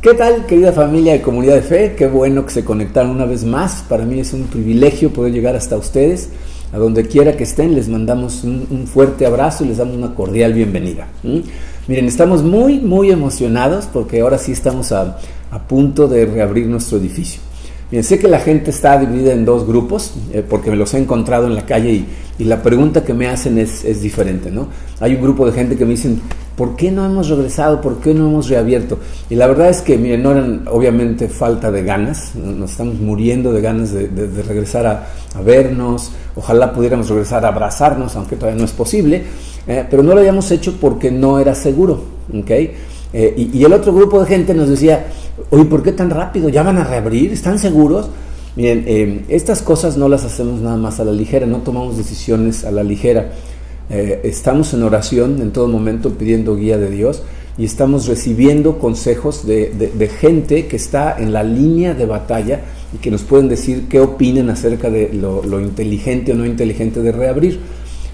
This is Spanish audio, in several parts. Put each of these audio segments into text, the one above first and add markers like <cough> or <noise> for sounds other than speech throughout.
¿Qué tal, querida familia de Comunidad de Fe? Qué bueno que se conectaron una vez más. Para mí es un privilegio poder llegar hasta ustedes. A donde quiera que estén, les mandamos un, fuerte abrazo y les damos una cordial bienvenida. Miren, estamos muy, muy emocionados porque ahora sí estamos a, punto de reabrir nuestro edificio. Bien, sé que la gente está dividida en dos grupos, eh, porque me los he encontrado en la calle y, y la pregunta que me hacen es, diferente, ¿no? Hay un grupo de gente que me dicen, ¿por qué no hemos regresado? ¿Por qué no hemos reabierto? Y la verdad es que, miren, no eran obviamente falta de ganas, nos estamos muriendo de ganas de, regresar a, vernos, ojalá pudiéramos regresar a abrazarnos, aunque todavía no es posible, eh, pero no lo habíamos hecho porque no era seguro, ¿ok? Eh, y, el otro grupo de gente nos decía, oye, ¿por qué tan rápido? ¿Ya van a reabrir? ¿Están seguros? Miren, eh, estas cosas no las hacemos nada más a la ligera, no tomamos decisiones a la ligera. Eh, estamos en oración en todo momento pidiendo guía de Dios y estamos recibiendo consejos de, gente que está en la línea de batalla y que nos pueden decir qué opinan acerca de lo, inteligente o no inteligente de reabrir.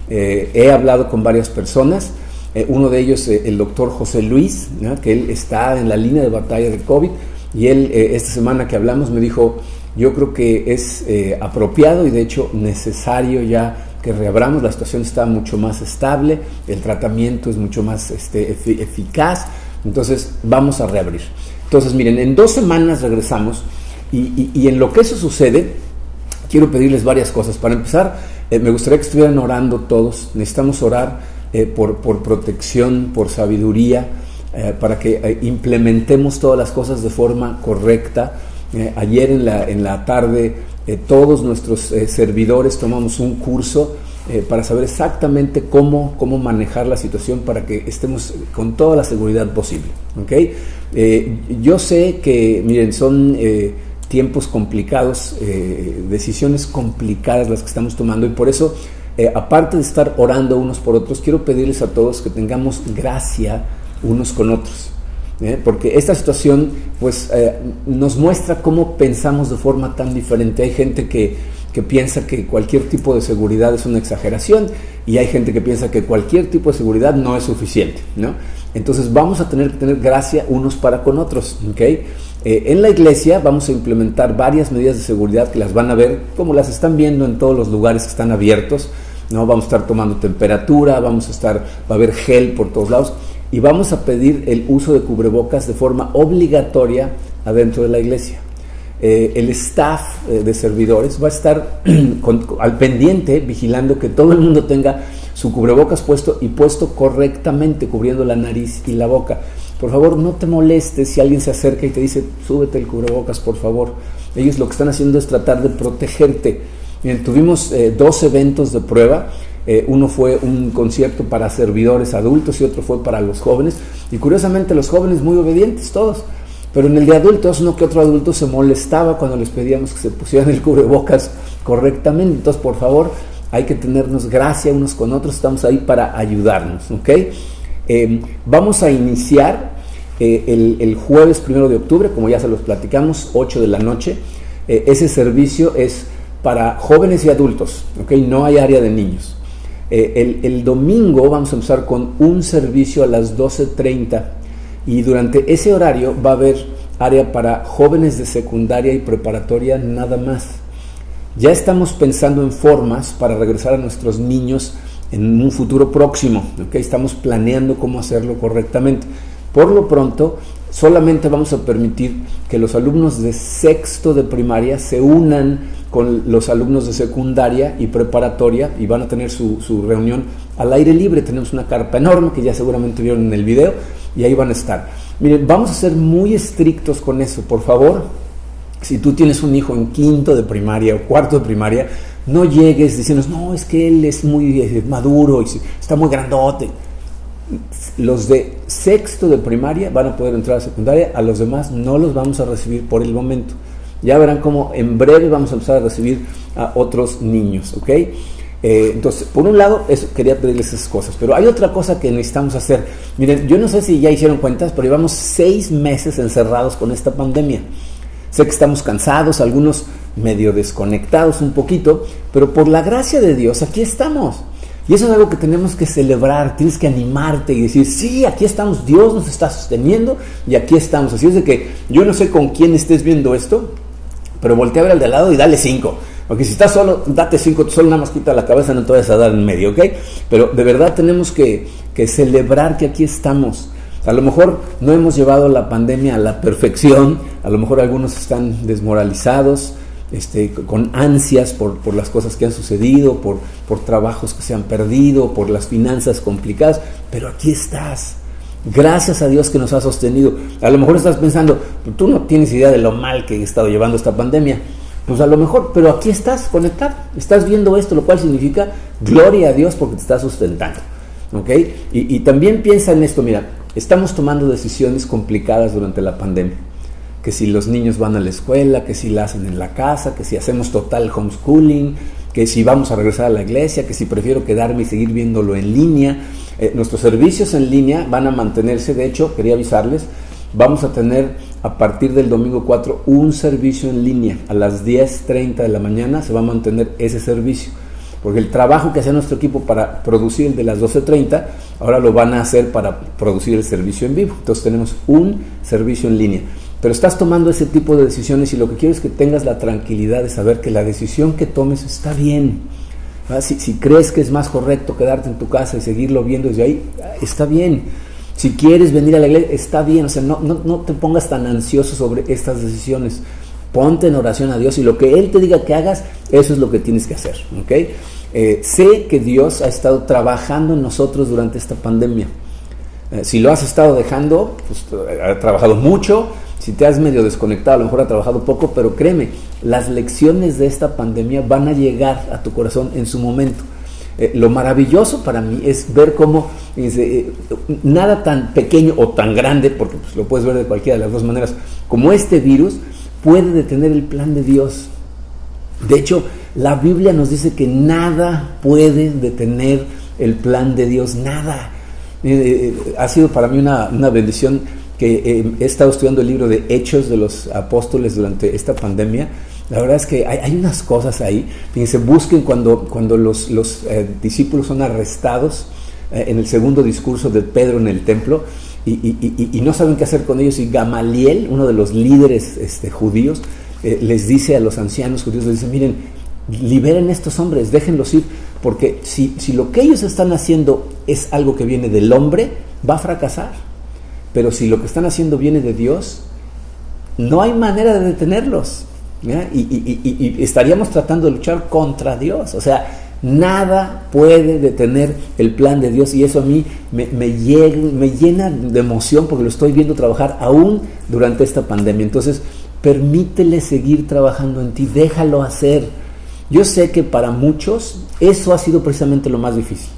Eh, he hablado con varias personas, eh, uno de ellos el doctor José Luis, que él está en la línea de batalla de COVID y él esta semana que hablamos me dijo, yo creo que es apropiado y de hecho necesario ya que reabramos, la situación está mucho más estable, el tratamiento es mucho más este, eficaz, entonces vamos a reabrir. Entonces, miren, en dos semanas regresamos y, en lo que eso sucede, quiero pedirles varias cosas. Para empezar, eh, me gustaría que estuvieran orando todos, necesitamos orar eh, por, protección, por sabiduría, eh, para que implementemos todas las cosas de forma correcta. ayer en la, en la tarde eh, todos nuestros eh, servidores tomamos un curso eh, para saber exactamente cómo, cómo manejar la situación para que estemos con toda la seguridad posible. ¿okay? yo sé que, miren, son tiempos complicados, decisiones complicadas las que estamos tomando y por eso, aparte de estar orando unos por otros, quiero pedirles a todos que tengamos gracia unos con otros. ¿eh? porque esta situación pues, eh, nos muestra cómo pensamos de forma tan diferente. Hay gente que, que, piensa que cualquier tipo de seguridad es una exageración y hay gente que piensa que cualquier tipo de seguridad no es suficiente. ¿no? Entonces vamos a tener que tener gracia unos para con otros. ¿okay? Eh, en la iglesia vamos a implementar varias medidas de seguridad que las van a ver como las están viendo en todos los lugares que están abiertos. ¿no? Vamos a estar tomando temperatura, vamos a estar, va a haber gel por todos lados y vamos a pedir el uso de cubrebocas de forma obligatoria adentro de la iglesia. Eh, el staff eh, de servidores va a estar <clears throat> al pendiente vigilando que todo el mundo tenga su cubrebocas puesto y puesto correctamente, cubriendo la nariz y la boca. Por favor, no te molestes si alguien se acerca y te dice, súbete el cubrebocas, por favor. Ellos lo que están haciendo es tratar de protegerte. tuvimos eh, dos eventos de prueba uno fue un concierto para servidores adultos y otro fue para los jóvenes. Y curiosamente los jóvenes muy obedientes todos. Pero en el de adultos, uno que otro adulto se molestaba cuando les pedíamos que se pusieran el cubrebocas correctamente. Entonces, por favor, hay que tenernos gracia unos con otros. Estamos ahí para ayudarnos. ¿ok? Eh, vamos a iniciar eh, el, el, jueves primero de octubre, como ya se los platicamos, 8 de la noche. ese servicio es para jóvenes y adultos. ¿ok? No hay área de niños. Eh, el, domingo vamos a empezar con un servicio a las 12.30 y durante ese horario va a haber área para jóvenes de secundaria y preparatoria nada más. Ya estamos pensando en formas para regresar a nuestros niños en un futuro próximo. ¿okay? Estamos planeando cómo hacerlo correctamente. Por lo pronto, solamente vamos a permitir que los alumnos de sexto de primaria se unan con los alumnos de secundaria y preparatoria y van a tener su, reunión al aire libre. Tenemos una carpa enorme que ya seguramente vieron en el video y ahí van a estar. Miren, vamos a ser muy estrictos con eso, por favor. Si tú tienes un hijo en quinto de primaria o cuarto de primaria, no llegues diciendo, no, es que él es muy eh, maduro y está muy grandote. Los de sexto de primaria van a poder entrar a secundaria, a los demás no los vamos a recibir por el momento. Ya verán cómo en breve vamos a empezar a recibir a otros niños, ¿ok? Eh, entonces, por un lado, eso, quería pedirles esas cosas, pero hay otra cosa que necesitamos hacer. Miren, yo no sé si ya hicieron cuentas, pero llevamos seis meses encerrados con esta pandemia. Sé que estamos cansados, algunos medio desconectados un poquito, pero por la gracia de Dios aquí estamos. Y eso es algo que tenemos que celebrar, tienes que animarte y decir, sí, aquí estamos, Dios nos está sosteniendo y aquí estamos. Así es de que yo no sé con quién estés viendo esto, pero voltea a ver al de al lado y dale cinco. Porque si estás solo, date cinco, solo nada más quita la cabeza, no te vayas a dar en medio, ¿ok? Pero de verdad tenemos que, que celebrar que aquí estamos. A lo mejor no hemos llevado la pandemia a la perfección, a lo mejor algunos están desmoralizados, este, con ansias por, por, las cosas que han sucedido, por, por trabajos que se han perdido, por las finanzas complicadas, pero aquí estás. Gracias a Dios que nos ha sostenido. A lo mejor estás pensando, tú no tienes idea de lo mal que he estado llevando esta pandemia. Pues a lo mejor, pero aquí estás conectado, estás viendo esto, lo cual significa gloria a Dios porque te está sustentando. ¿Ok? Y, también piensa en esto, mira, estamos tomando decisiones complicadas durante la pandemia que si los niños van a la escuela, que si la hacen en la casa, que si hacemos total homeschooling, que si vamos a regresar a la iglesia, que si prefiero quedarme y seguir viéndolo en línea. Eh, nuestros servicios en línea van a mantenerse, de hecho, quería avisarles, vamos a tener a partir del domingo 4 un servicio en línea. A las 10.30 de la mañana se va a mantener ese servicio. Porque el trabajo que hacía nuestro equipo para producir el de las 12.30, ahora lo van a hacer para producir el servicio en vivo. Entonces tenemos un servicio en línea. Pero estás tomando ese tipo de decisiones y lo que quiero es que tengas la tranquilidad de saber que la decisión que tomes está bien. Si, si, crees que es más correcto quedarte en tu casa y seguirlo viendo desde ahí, está bien. Si quieres venir a la iglesia, está bien. O sea, no, no, no te pongas tan ansioso sobre estas decisiones. Ponte en oración a Dios y lo que Él te diga que hagas, eso es lo que tienes que hacer. ¿okay? Eh, sé que Dios ha estado trabajando en nosotros durante esta pandemia. Eh, si lo has estado dejando, pues ha trabajado mucho, si te has medio desconectado, a lo mejor ha trabajado poco, pero créeme, las lecciones de esta pandemia van a llegar a tu corazón en su momento. Eh, lo maravilloso para mí es ver cómo eh, nada tan pequeño o tan grande, porque pues, lo puedes ver de cualquiera de las dos maneras, como este virus puede detener el plan de Dios. De hecho, la Biblia nos dice que nada puede detener el plan de Dios, nada. Eh, ha sido para mí una, una bendición que he estado estudiando el libro de Hechos de los Apóstoles durante esta pandemia, la verdad es que hay, unas cosas ahí. Fíjense, busquen cuando, cuando los, los eh, discípulos son arrestados eh, en el segundo discurso de Pedro en el templo y, no saben qué hacer con ellos. Y Gamaliel, uno de los líderes este, judíos, les dice a los ancianos judíos, les dice, miren, liberen estos hombres, déjenlos ir, porque si, si lo que ellos están haciendo es algo que viene del hombre, va a fracasar. Pero si lo que están haciendo viene de Dios, no hay manera de detenerlos. Y, estaríamos tratando de luchar contra Dios. O sea, nada puede detener el plan de Dios. Y eso a mí me, me, me llena de emoción porque lo estoy viendo trabajar aún durante esta pandemia. Entonces, permítele seguir trabajando en ti, déjalo hacer. Yo sé que para muchos eso ha sido precisamente lo más difícil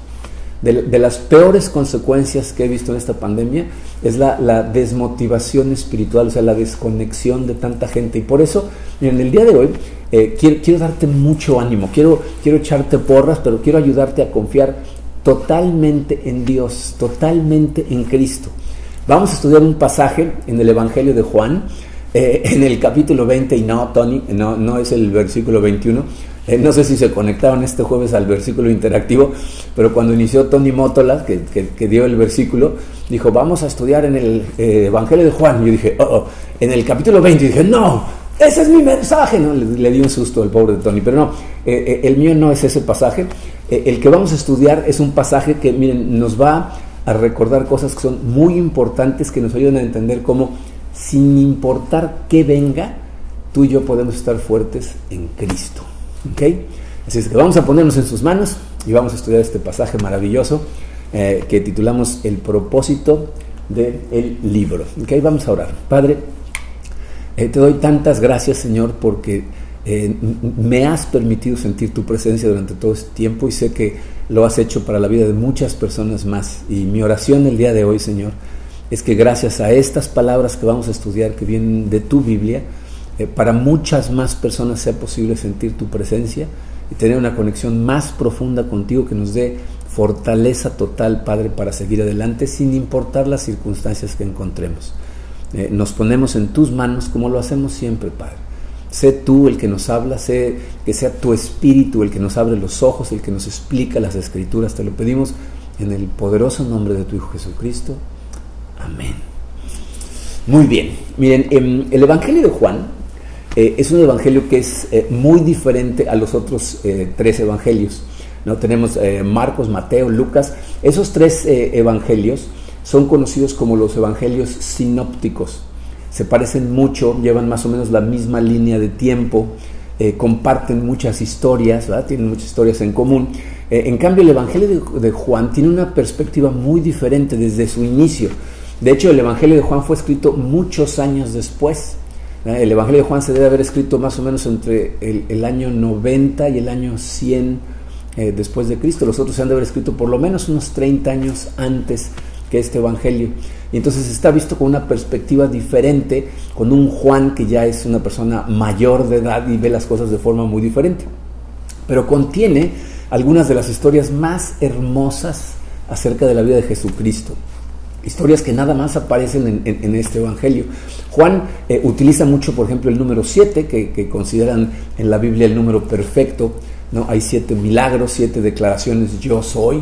de, las peores consecuencias que he visto en esta pandemia es la, desmotivación espiritual, o sea, la desconexión de tanta gente. Y por eso, en el día de hoy, eh, quiero, quiero, darte mucho ánimo, quiero, quiero echarte porras, pero quiero ayudarte a confiar totalmente en Dios, totalmente en Cristo. Vamos a estudiar un pasaje en el Evangelio de Juan, eh, en el capítulo 20, y no, Tony, no, no es el versículo 21, eh, no sé si se conectaron este jueves al versículo interactivo, pero cuando inició Tony Mótola, que, dio el versículo, dijo, vamos a estudiar en el eh, Evangelio de Juan. Yo dije, oh, oh, en el capítulo 20, y dije, no, ese es mi mensaje. No, le, di un susto al pobre de Tony, pero no, eh, el mío no es ese pasaje. el que vamos a estudiar es un pasaje que, miren, nos va a recordar cosas que son muy importantes, que nos ayudan a entender cómo, sin importar qué venga, tú y yo podemos estar fuertes en Cristo. Así es que vamos a ponernos en sus manos y vamos a estudiar este pasaje maravilloso eh, que titulamos El propósito del libro. ¿okay? Vamos a orar. Padre, eh, te doy tantas gracias, Señor, porque eh, me has permitido sentir tu presencia durante todo este tiempo y sé que lo has hecho para la vida de muchas personas más. Y mi oración el día de hoy, Señor, es que gracias a estas palabras que vamos a estudiar, que vienen de tu Biblia, eh, para muchas más personas sea posible sentir tu presencia y tener una conexión más profunda contigo que nos dé fortaleza total, Padre, para seguir adelante sin importar las circunstancias que encontremos. Eh, nos ponemos en tus manos como lo hacemos siempre, Padre. sé tú el que nos habla, sé que sea tu espíritu el que nos abre los ojos, el que nos explica las escrituras. Te lo pedimos en el poderoso nombre de tu Hijo Jesucristo. Amén. Muy bien, miren, el Evangelio de Juan eh, es un evangelio que es eh, muy diferente a los otros eh, tres evangelios. ¿no? Tenemos Marcos, Mateo, Lucas. Esos tres evangelios son conocidos como los evangelios sinópticos. Se parecen mucho, llevan más o menos la misma línea de tiempo, comparten muchas historias, tienen muchas historias en común. en cambio, el evangelio de Juan tiene una perspectiva muy diferente desde su inicio. De hecho, el Evangelio de Juan fue escrito muchos años después. El Evangelio de Juan se debe haber escrito más o menos entre el, año 90 y el año 100 eh, después de Cristo. Los otros se han de haber escrito por lo menos unos 30 años antes que este Evangelio. Y entonces está visto con una perspectiva diferente, con un Juan que ya es una persona mayor de edad y ve las cosas de forma muy diferente. Pero contiene algunas de las historias más hermosas acerca de la vida de Jesucristo historias que nada más aparecen en, este Evangelio. Juan eh, utiliza mucho, por ejemplo, el número 7, que, consideran en la Biblia el número perfecto. ¿no? Hay siete milagros, siete declaraciones, yo soy.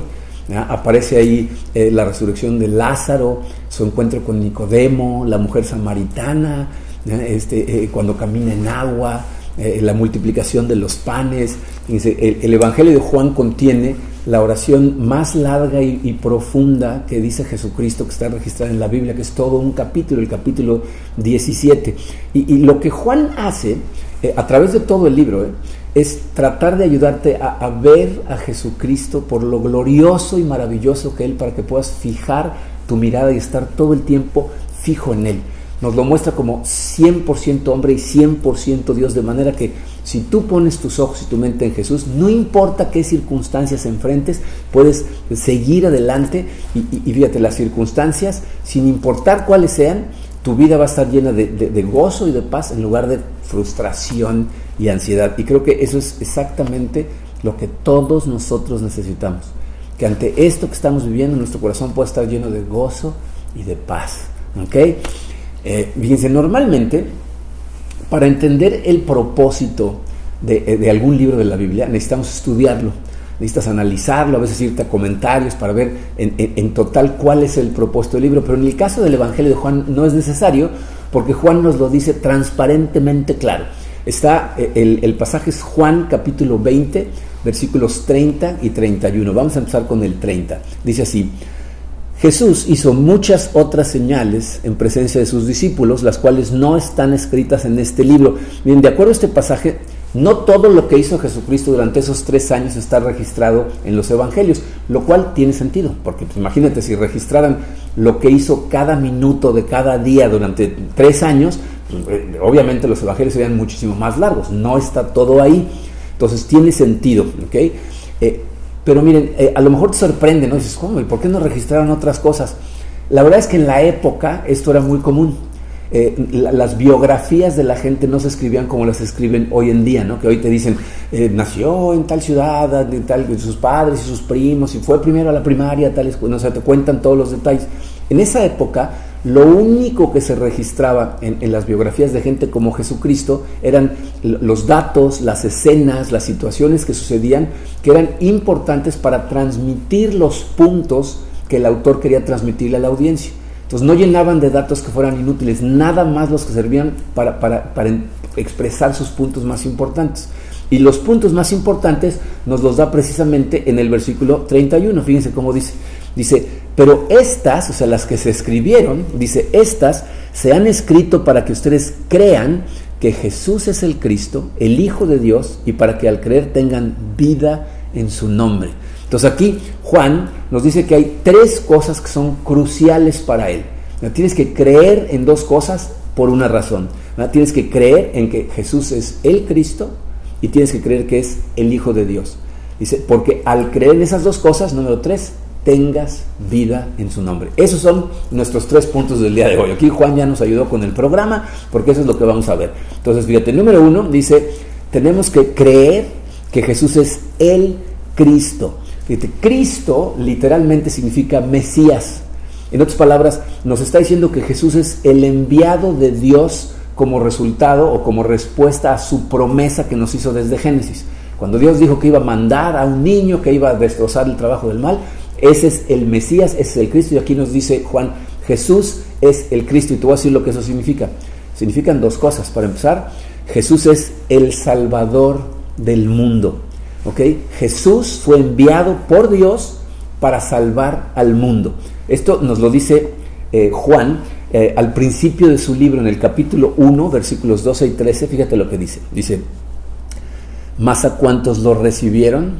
Aparece ahí eh, la resurrección de Lázaro, su encuentro con Nicodemo, la mujer samaritana, este, eh, cuando camina en agua, la multiplicación de los panes. el Evangelio de Juan contiene la oración más larga y, profunda que dice Jesucristo, que está registrada en la Biblia, que es todo un capítulo, el capítulo 17. Y, lo que Juan hace eh, a través de todo el libro eh, es tratar de ayudarte a, a, ver a Jesucristo por lo glorioso y maravilloso que Él, para que puedas fijar tu mirada y estar todo el tiempo fijo en Él. Nos lo muestra como 100% hombre y 100% Dios, de manera que si tú pones tus ojos y tu mente en Jesús, no importa qué circunstancias enfrentes, puedes seguir adelante y, fíjate, las circunstancias, sin importar cuáles sean, tu vida va a estar llena de, gozo y de paz en lugar de frustración y ansiedad. Y creo que eso es exactamente lo que todos nosotros necesitamos. Que ante esto que estamos viviendo, nuestro corazón pueda estar lleno de gozo y de paz. ¿Ok? Eh, fíjense, normalmente para entender el propósito eh, de, algún libro de la Biblia necesitamos estudiarlo, necesitas analizarlo, a veces irte a comentarios para ver en, total cuál es el propósito del libro, pero en el caso del Evangelio de Juan no es necesario porque Juan nos lo dice transparentemente claro. Está eh, el, el pasaje es Juan capítulo 20, versículos 30 y 31. Vamos a empezar con el 30. Dice así, Jesús hizo muchas otras señales en presencia de sus discípulos, las cuales no están escritas en este libro. Bien, de acuerdo a este pasaje, no todo lo que hizo Jesucristo durante esos tres años está registrado en los evangelios, lo cual tiene sentido, porque pues, imagínate si registraran lo que hizo cada minuto de cada día durante tres años, pues, obviamente los evangelios serían muchísimo más largos, no está todo ahí, entonces tiene sentido, ¿ok? Eh, pero miren, eh, a lo mejor te sorprende, ¿no? Dices, ¿cómo? ¿Y por qué no registraron otras cosas? La verdad es que en la época esto era muy común. Eh, las biografías de la gente no se escribían como las escriben hoy en día, ¿no? Que hoy te dicen, eh, nació en tal ciudad, de tal, sus padres y sus primos, y fue primero a la primaria, tal, o sea, te cuentan todos los detalles. En esa época lo único que se registraba en, las biografías de gente como Jesucristo eran los datos, las escenas, las situaciones que sucedían, que eran importantes para transmitir los puntos que el autor quería transmitirle a la audiencia. Entonces no llenaban de datos que fueran inútiles, nada más los que servían para, para, expresar sus puntos más importantes. Y los puntos más importantes nos los da precisamente en el versículo 31. Fíjense cómo dice. Dice, pero estas, o sea, las que se escribieron, dice, estas se han escrito para que ustedes crean que Jesús es el Cristo, el Hijo de Dios, y para que al creer tengan vida en su nombre. Entonces aquí Juan nos dice que hay tres cosas que son cruciales para él. Tienes que creer en dos cosas por una razón. Tienes que creer en que Jesús es el Cristo y tienes que creer que es el Hijo de Dios. Dice, porque al creer en esas dos cosas, número tres, tengas vida en su nombre. Esos son nuestros tres puntos del día de hoy. Aquí Juan ya nos ayudó con el programa, porque eso es lo que vamos a ver. Entonces, fíjate, número uno dice, tenemos que creer que Jesús es el Cristo. Fíjate, Cristo literalmente significa Mesías. En otras palabras, nos está diciendo que Jesús es el enviado de Dios como resultado o como respuesta a su promesa que nos hizo desde Génesis. Cuando Dios dijo que iba a mandar a un niño que iba a destrozar el trabajo del mal, ese es el Mesías, ese es el Cristo. Y aquí nos dice Juan, Jesús es el Cristo. Y tú vas a decir lo que eso significa. Significan dos cosas. Para empezar, Jesús es el Salvador del mundo. ¿ok? Jesús fue enviado por Dios para salvar al mundo. Esto nos lo dice eh, Juan eh, al principio de su libro, en el capítulo 1, versículos 12 y 13. Fíjate lo que dice. Dice, más a cuantos lo recibieron,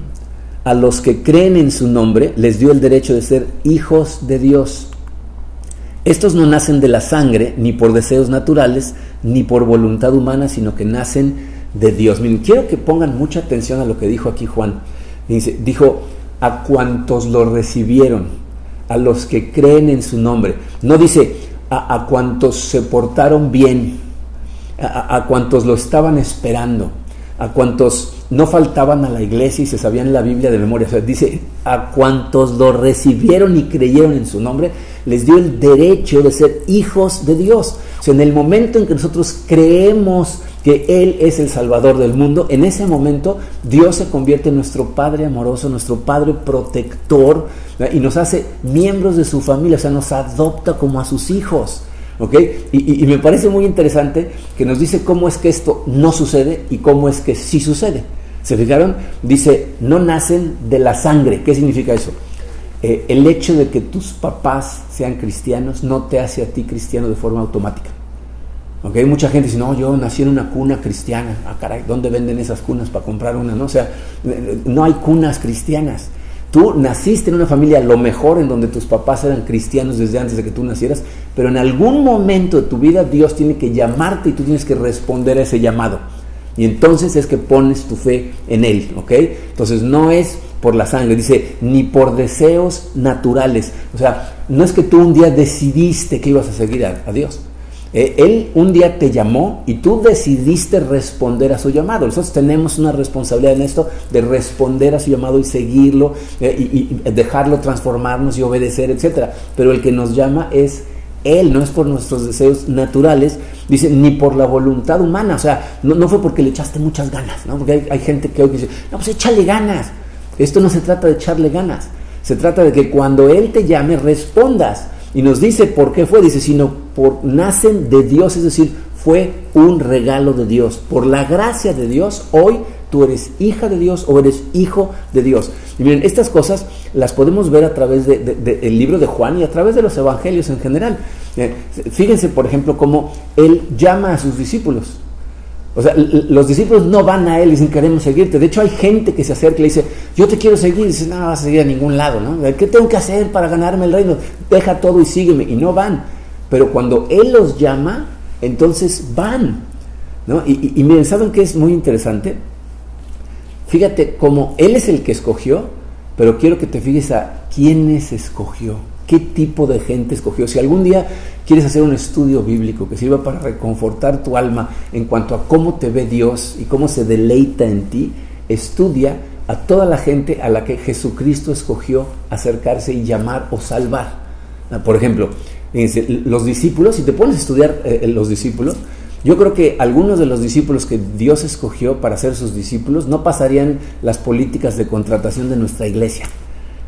a los que creen en su nombre, les dio el derecho de ser hijos de Dios. Estos no nacen de la sangre, ni por deseos naturales, ni por voluntad humana, sino que nacen de Dios. Miren, quiero que pongan mucha atención a lo que dijo aquí Juan. Dice, dijo, a cuantos lo recibieron, a los que creen en su nombre. No dice, a, cuantos se portaron bien, a cuantos lo estaban esperando a cuantos no faltaban a la iglesia y se sabían la Biblia de memoria. dice, a cuantos lo recibieron y creyeron en su nombre, les dio el derecho de ser hijos de Dios. O en el momento en que nosotros creemos que Él es el Salvador del mundo, en ese momento Dios se convierte en nuestro Padre amoroso, nuestro Padre protector, y nos hace miembros de su familia, o sea, nos adopta como a sus hijos. ¿Ok? Y, me parece muy interesante que nos dice cómo es que esto no sucede y cómo es que sí sucede. ¿Se fijaron? Dice, no nacen de la sangre. ¿Qué significa eso? Eh, el hecho de que tus papás sean cristianos no te hace a ti cristiano de forma automática. ¿Ok? Mucha gente dice, no, yo nací en una cuna cristiana. Ah, caray, ¿dónde venden esas cunas para comprar una? No, o sea, no hay cunas cristianas. Tú naciste en una familia lo mejor en donde tus papás eran cristianos desde antes de que tú nacieras, pero en algún momento de tu vida Dios tiene que llamarte y tú tienes que responder a ese llamado. Y entonces es que pones tu fe en Él, ¿ok? Entonces no es por la sangre, dice, ni por deseos naturales. O sea, no es que tú un día decidiste que ibas a seguir a, a Dios. Eh, él un día te llamó y tú decidiste responder a su llamado. Nosotros tenemos una responsabilidad en esto de responder a su llamado y seguirlo eh, y, dejarlo transformarnos y obedecer, etc. Pero el que nos llama es Él, no es por nuestros deseos naturales, dice, ni por la voluntad humana. O sea, no, fue porque le echaste muchas ganas, ¿no? Porque hay, hay gente que hoy dice, no, pues échale ganas. Esto no se trata de echarle ganas. Se trata de que cuando Él te llame, respondas. Y nos dice por qué fue, dice, sino por nacen de Dios, es decir, fue un regalo de Dios. Por la gracia de Dios, hoy tú eres hija de Dios o eres hijo de Dios. Y miren, estas cosas las podemos ver a través del libro de Juan y a través de los evangelios en general. Eh, fíjense, por ejemplo, cómo él llama a sus discípulos. O sea, los discípulos no van a él y dicen queremos seguirte. De hecho, hay gente que se acerca y le dice, yo te quiero seguir. Y dice, no, vas a seguir a ningún lado, ¿no? ¿Qué tengo que hacer para ganarme el reino? Deja todo y sígueme. Y no van. Pero cuando él los llama, entonces van. ¿no? Y, y, miren, ¿saben qué es muy interesante? Fíjate cómo él es el que escogió, pero quiero que te fijes a quiénes escogió. ¿Qué tipo de gente escogió? Si algún día quieres hacer un estudio bíblico que sirva para reconfortar tu alma en cuanto a cómo te ve Dios y cómo se deleita en ti, estudia a toda la gente a la que Jesucristo escogió acercarse y llamar o salvar. Ah, por ejemplo, los discípulos, si te pones a estudiar eh, eh, los discípulos, yo creo que algunos de los discípulos que Dios escogió para ser sus discípulos no pasarían las políticas de contratación de nuestra iglesia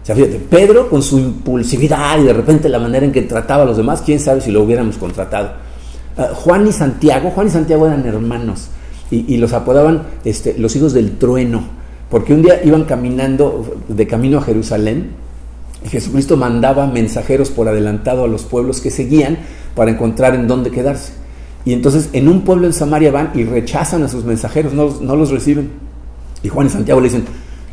sea, fíjate, Pedro con su impulsividad y de repente la manera en que trataba a los demás, quién sabe si lo hubiéramos contratado. Ah, Juan y Santiago, Juan y Santiago eran hermanos y, los apodaban este, los hijos del trueno, porque un día iban caminando de camino a Jerusalén Jesucristo mandaba mensajeros por adelantado a los pueblos que seguían para encontrar en dónde quedarse. Y entonces en un pueblo en Samaria van y rechazan a sus mensajeros, no, los reciben. Y Juan y Santiago le dicen,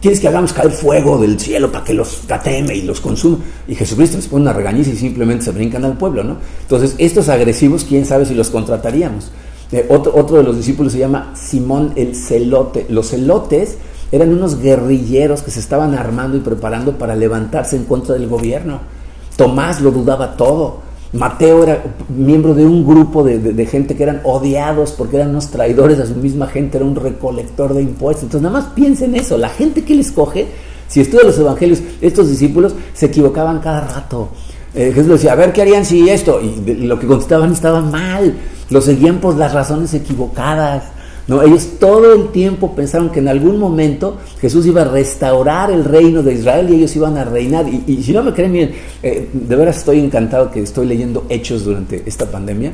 ¿Quieres que hagamos caer fuego del cielo para que los cateme y los consuma? Y Jesucristo les pone una regañiza y simplemente se brincan al pueblo, ¿no? Entonces, estos agresivos, quién sabe si los contrataríamos. Eh, otro, otro de los discípulos se llama Simón el Celote. Los celotes eran unos guerrilleros que se estaban armando y preparando para levantarse en contra del gobierno. Tomás lo dudaba todo. Mateo era miembro de un grupo de, gente que eran odiados porque eran unos traidores a su misma gente, era un recolector de impuestos. Entonces, nada más piensen eso, la gente que él escoge, si estudia los evangelios, estos discípulos se equivocaban cada rato. Eh, Jesús decía, a ver qué harían si esto, y lo que contestaban estaba mal. lo seguían por las razones equivocadas. No, ellos todo el tiempo pensaron que en algún momento Jesús iba a restaurar el reino de Israel y ellos iban a reinar. Y, si no me creen, miren, eh, de veras estoy encantado que estoy leyendo Hechos durante esta pandemia.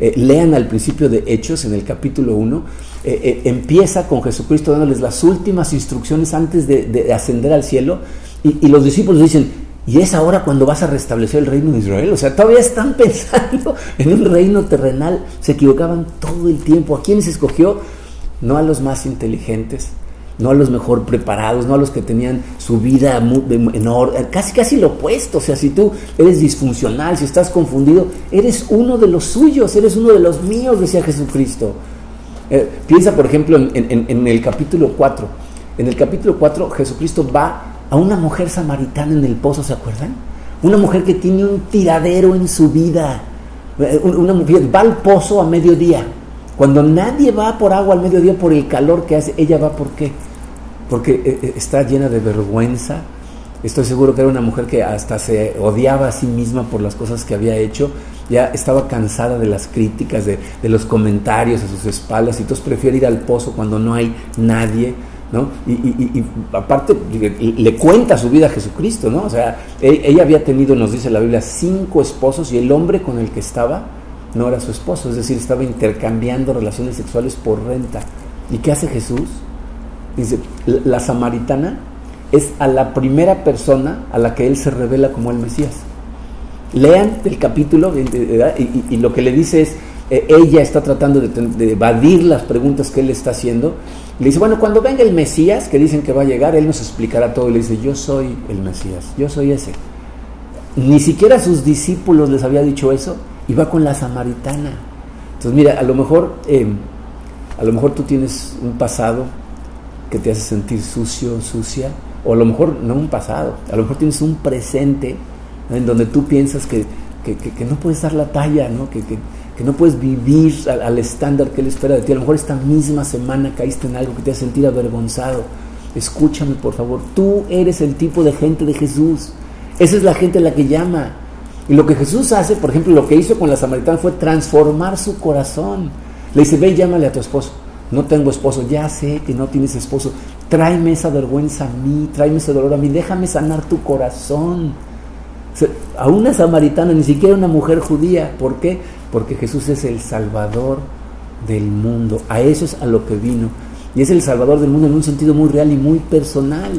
Eh, lean al principio de Hechos, en el capítulo 1, eh, empieza con Jesucristo dándoles las últimas instrucciones antes de, ascender al cielo. Y, y los discípulos dicen, y es ahora cuando vas a restablecer el reino de Israel. O sea, todavía están <laughs> pensando en un reino terrenal. Se equivocaban todo el tiempo. ¿A quiénes escogió? No a los más inteligentes, no a los mejor preparados, no a los que tenían su vida en orden. Casi, casi lo opuesto. O sea, si tú eres disfuncional, si estás confundido, eres uno de los suyos, eres uno de los míos, decía Jesucristo. Eh, piensa, por ejemplo, en, en el capítulo 4. En el capítulo 4, Jesucristo va a una mujer samaritana en el pozo, ¿se acuerdan? Una mujer que tiene un tiradero en su vida. Eh, una mujer va al pozo a mediodía. Cuando nadie va por agua al mediodía por el calor que hace, ella va por qué? Porque eh, eh, está llena de vergüenza. Estoy seguro que era una mujer que hasta se odiaba a sí misma por las cosas que había hecho. Ya estaba cansada de las críticas, de, los comentarios a sus espaldas y entonces prefiere ir al pozo cuando no hay nadie ¿no? Y, aparte le cuenta su vida a Jesucristo, ¿no? O sea, e, ella había tenido, nos dice la Biblia, cinco esposos y el hombre con el que estaba no era su esposo, es decir, estaba intercambiando relaciones sexuales por renta. ¿Y qué hace Jesús? Dice, la samaritana es a la primera persona a la que él se revela como el Mesías. Lean el capítulo y, lo que le dice es, eh, ella está tratando de, evadir las preguntas que él está haciendo le dice, bueno, cuando venga el Mesías, que dicen que va a llegar, Él nos explicará todo. Y le dice, yo soy el Mesías, yo soy ese. Ni siquiera sus discípulos les había dicho eso, y va con la samaritana. Entonces, mira, a lo mejor, em, a lo mejor tú tienes un pasado que te hace sentir sucio, sucia, o a lo mejor no un pasado, a lo mejor tienes un presente en donde tú piensas que, no puedes dar la talla, ¿no? que, que no puedes vivir al, estándar que Él espera de ti. A lo mejor esta misma semana caíste en algo que te ha sentido avergonzado. Escúchame, por favor. Tú eres el tipo de gente de Jesús. Esa es la gente a la que llama. Y lo que Jesús hace, por ejemplo, lo que hizo con la samaritana fue transformar su corazón. Le dice, ve y llámale a tu esposo. No tengo esposo, ya sé que no tienes esposo. Tráeme esa vergüenza a mí, tráeme ese dolor a mí, déjame sanar tu corazón. A una samaritana, ni siquiera una mujer judía. ¿Por qué? porque Jesús es el Salvador del mundo. A eso es a lo que vino. Y es el Salvador del mundo en un sentido muy real y muy personal.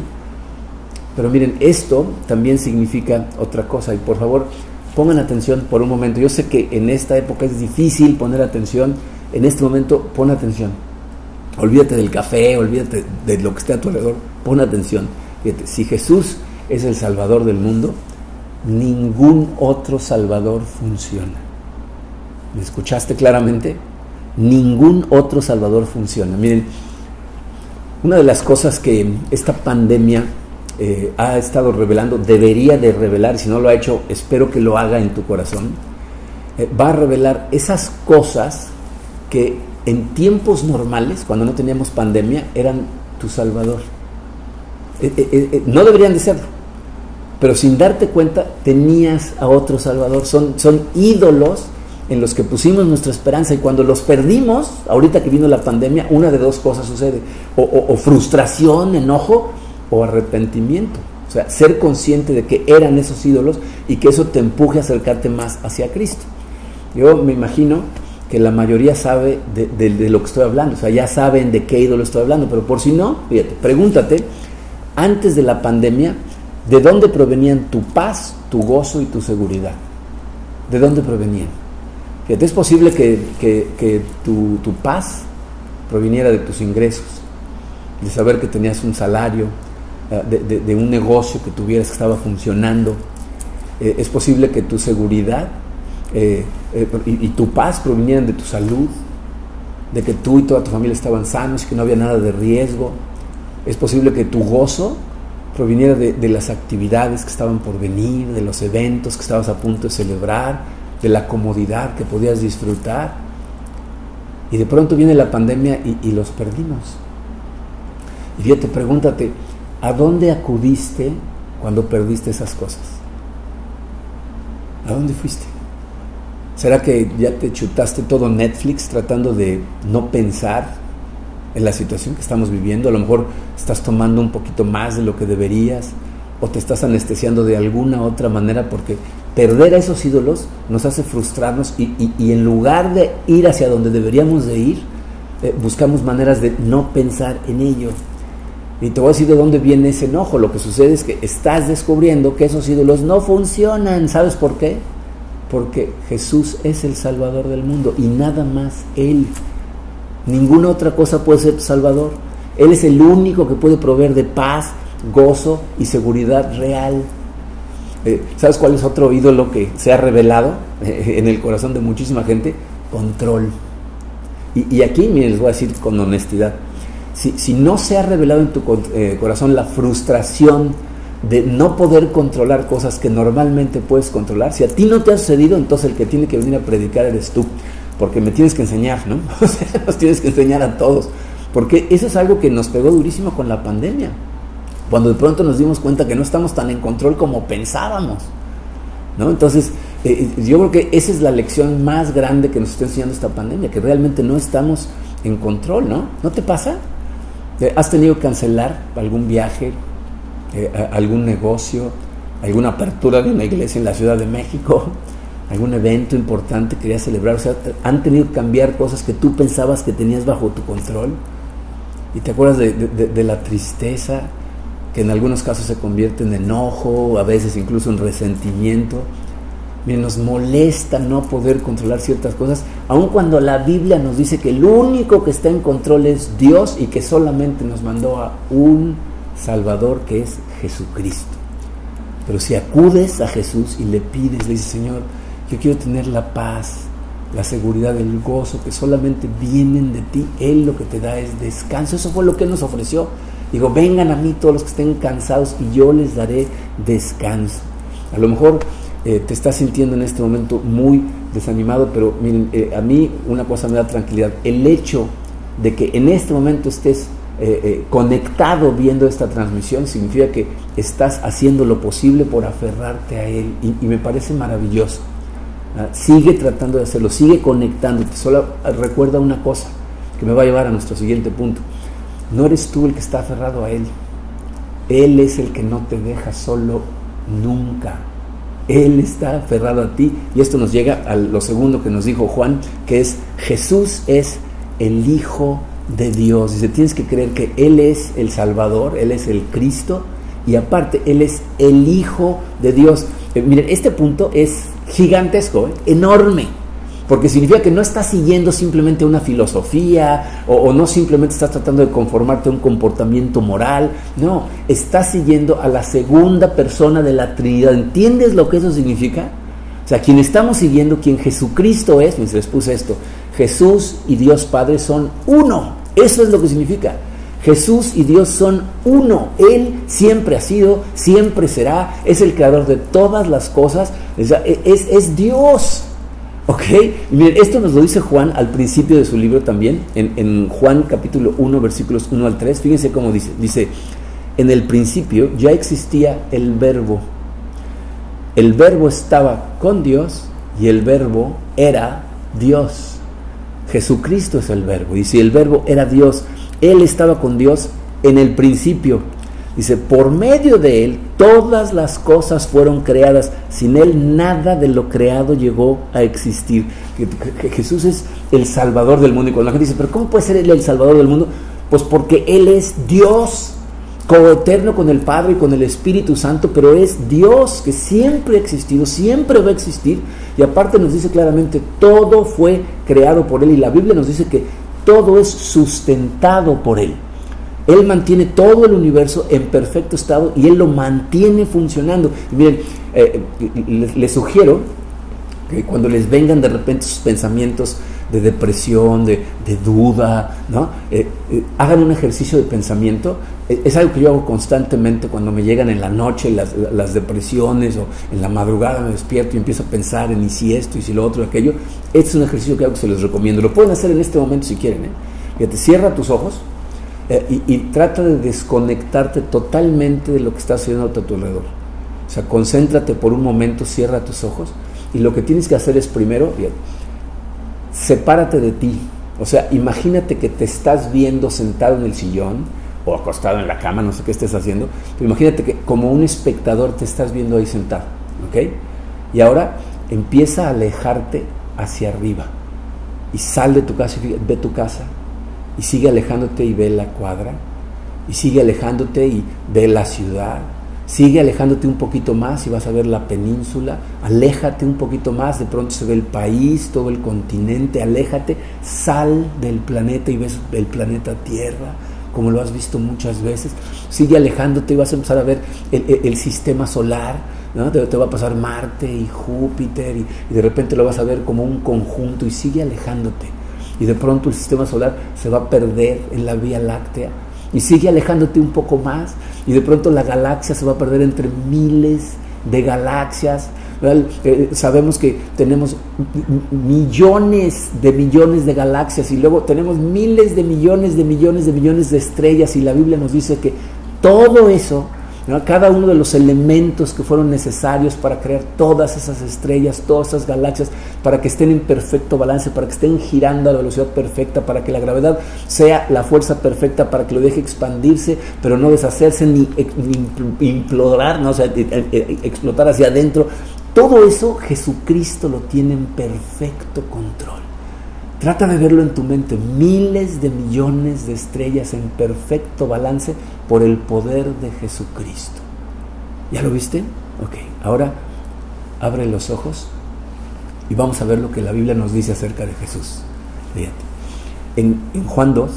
Pero miren, esto también significa otra cosa. Y por favor, pongan atención por un momento. Yo sé que en esta época es difícil poner atención. En este momento, pon atención. Olvídate del café, olvídate de lo que esté a tu alrededor. Pon atención. Fíjate, si Jesús es el Salvador del mundo, ningún otro Salvador funciona. ¿Me escuchaste claramente? Ningún otro Salvador funciona. Miren, una de las cosas que esta pandemia eh, ha estado revelando, debería de revelar, si no lo ha hecho, espero que lo haga en tu corazón, eh, va a revelar esas cosas que en tiempos normales, cuando no teníamos pandemia, eran tu Salvador. Eh, no deberían de serlo, pero sin darte cuenta tenías a otro Salvador. Son, son ídolos en los que pusimos nuestra esperanza y cuando los perdimos, ahorita que vino la pandemia, una de dos cosas sucede, o, frustración, enojo o arrepentimiento. O sea, ser consciente de que eran esos ídolos y que eso te empuje a acercarte más hacia Cristo. Yo me imagino que la mayoría sabe de, de, lo que estoy hablando, o sea, ya saben de qué ídolo estoy hablando, pero por si no, fíjate, pregúntate, antes de la pandemia, ¿de dónde provenían tu paz, tu gozo y tu seguridad? ¿De dónde provenían? Fíjate, es posible que, tu, paz proviniera de tus ingresos, de saber que tenías un salario, eh, de, un negocio que tuvieras que estaba funcionando. Eh, es posible que tu seguridad eh, y, tu paz provinieran de tu salud, de que tú y toda tu familia estaban sanos y que no había nada de riesgo. Es posible que tu gozo proviniera de, de las actividades que estaban por venir, de los eventos que estabas a punto de celebrar, de la comodidad que podías disfrutar. Y de pronto viene la pandemia y, los perdimos. Y fíjate, pregúntate, ¿a dónde acudiste cuando perdiste esas cosas? ¿A dónde fuiste? ¿Será que ya te chutaste todo Netflix tratando de no pensar en la situación que estamos viviendo? A lo mejor estás tomando un poquito más de lo que deberías o te estás anestesiando de alguna otra manera porque perder a esos ídolos nos hace frustrarnos y, en lugar de ir hacia donde deberíamos de ir, eh, buscamos maneras de no pensar en ello. Y te voy a decir de dónde viene ese enojo. Lo que sucede es que estás descubriendo que esos ídolos no funcionan. ¿Sabes por qué? Porque Jesús es el Salvador del mundo y nada más Él. Ninguna otra cosa puede ser Salvador. Él es el único que puede proveer de paz, gozo y seguridad real. Eh, ¿Sabes cuál es otro ídolo que se ha revelado eh, en el corazón de muchísima gente? Control. Y, aquí, les voy a decir con honestidad, si, no se ha revelado en tu eh, corazón la frustración de no poder controlar cosas que normalmente puedes controlar, si a ti no te ha sucedido, entonces el que tiene que venir a predicar eres tú, porque me tienes que enseñar, ¿no? <laughs> O sea, nos tienes que enseñar a todos, porque eso es algo que nos pegó durísimo con la pandemia, cuando de pronto nos dimos cuenta que no estamos tan en control como pensábamos, ¿no? Entonces, eh, eh, yo creo que esa es la lección más grande que nos está enseñando esta pandemia, que realmente no estamos en control, ¿no? ¿No te pasa? Eh, ¿Has tenido que cancelar algún viaje, algún negocio, alguna apertura de una iglesia en la Ciudad de México, <laughs> algún evento importante que querías celebrar? O sea, han tenido que cambiar cosas que tú pensabas que tenías bajo tu control. Y te acuerdas de, la tristeza, que en algunos casos se convierte en enojo, a veces incluso en resentimiento. Miren, nos molesta no poder controlar ciertas cosas, aun cuando la Biblia nos dice que el único que está en control es Dios y que solamente nos mandó a un Salvador que es Jesucristo. Pero si acudes a Jesús y le pides, le dices, Señor, yo quiero tener la paz, la seguridad, el gozo que solamente vienen de ti, Él lo que te da es descanso. Eso fue lo que Él nos ofreció. Digo, vengan a mí todos los que estén cansados y yo les daré descanso. A lo mejor eh, te estás sintiendo en este momento muy desanimado, pero miren, eh, a mí una cosa me da tranquilidad. El hecho de que en este momento estés eh, conectado viendo esta transmisión significa que estás haciendo lo posible por aferrarte a Él y, me parece maravilloso. ¿Ah? Sigue tratando de hacerlo, sigue conectándote. Solo recuerda una cosa que me va a llevar a nuestro siguiente punto. No eres tú el que está aferrado a Él. Él es el que no te deja solo nunca. Él está aferrado a ti. Y esto nos llega a lo segundo que nos dijo Juan, que es Jesús es el Hijo de Dios. Dice, tienes que creer que Él es el Salvador, Él es el Cristo, y aparte Él es el Hijo de Dios. Eh, miren, este punto es gigantesco, ¿eh? enorme porque significa que no estás siguiendo simplemente una filosofía o, no simplemente estás tratando de conformarte a un comportamiento moral, no, estás siguiendo a la segunda persona de la Trinidad. ¿Entiendes lo que eso significa? O sea, quien estamos siguiendo, quien Jesucristo es, les puse esto, Jesús y Dios Padre son uno. Eso es lo que significa. Jesús y Dios son uno. Él siempre ha sido, siempre será, es el creador de todas las cosas, es, es Dios. ¿Ok? miren, esto nos lo dice Juan al principio de su libro también, en, Juan capítulo 1, versículos 1 al 3. Fíjense cómo dice. Dice, en el principio ya existía el verbo. El verbo estaba con Dios y el verbo era Dios. Jesucristo es el verbo. Y si el verbo era Dios, Él estaba con Dios en el principio. Dice, por medio de Él todas las cosas fueron creadas. Sin Él nada de lo creado llegó a existir. Jesús es el Salvador del mundo. Y cuando la gente dice, pero ¿cómo puede ser Él el Salvador del mundo? Pues porque Él es Dios, coeterno con el Padre y con el Espíritu Santo, pero es Dios que siempre ha existido, siempre va a existir. Y aparte nos dice claramente, todo fue creado por Él. Y la Biblia nos dice que todo es sustentado por Él. Él mantiene todo el universo en perfecto estado y Él lo mantiene funcionando. Y miren, eh, les, sugiero que cuando les vengan de repente sus pensamientos de depresión, de, duda, ¿no? Eh, eh, hagan un ejercicio de pensamiento. es algo que yo hago constantemente cuando me llegan en la noche las, las, depresiones o en la madrugada me despierto y empiezo a pensar en y si esto y si lo otro y aquello. Este es un ejercicio que hago que se los recomiendo. Lo pueden hacer en este momento si quieren. Fíjate, cierra tus ojos eh, y, trata de desconectarte totalmente de lo que está sucediendo a tu alrededor. O sea, concéntrate por un momento, cierra tus ojos Y lo que tienes que hacer es primero, bien, sepárate de ti. O sea, imagínate que te estás viendo sentado en el sillón o acostado en la cama, no sé qué estés haciendo, pero imagínate que como un espectador te estás viendo ahí sentado, ¿ok? Y ahora empieza a alejarte hacia arriba y sal de tu casa y ve tu casa y sigue alejándote y ve la cuadra y sigue alejándote y ve la ciudad Sigue alejándote un poquito más y vas a ver la península. Aléjate un poquito más, de pronto se ve el país, todo el continente. Aléjate, sal del planeta y ves el planeta Tierra, como lo has visto muchas veces. Sigue alejándote y vas a empezar a ver el, sistema solar. ¿no? Te, va a pasar Marte y Júpiter y, y de repente lo vas a ver como un conjunto y sigue alejándote. Y de pronto el sistema solar se va a perder en la Vía Láctea y sigue alejándote un poco más y de pronto la galaxia se va a perder entre miles de galaxias. Eh, sabemos que tenemos millones de millones de galaxias y luego tenemos miles de millones de millones de millones de estrellas y la Biblia nos dice que todo eso cada uno de los elementos que fueron necesarios para crear todas esas estrellas, todas esas galaxias, para que estén en perfecto balance, para que estén girando a la velocidad perfecta, para que la gravedad sea la fuerza perfecta, para que lo deje expandirse, pero no deshacerse ni, implorar, ¿no? o sea, e, e, explotar hacia adentro. Todo eso Jesucristo lo tiene en perfecto control. Trata de verlo en tu mente, miles de millones de estrellas en perfecto balance por el poder de Jesucristo. ¿Ya lo viste? Ok, ahora abre los ojos y vamos a ver lo que la Biblia nos dice acerca de Jesús. Fíjate. En, Juan 2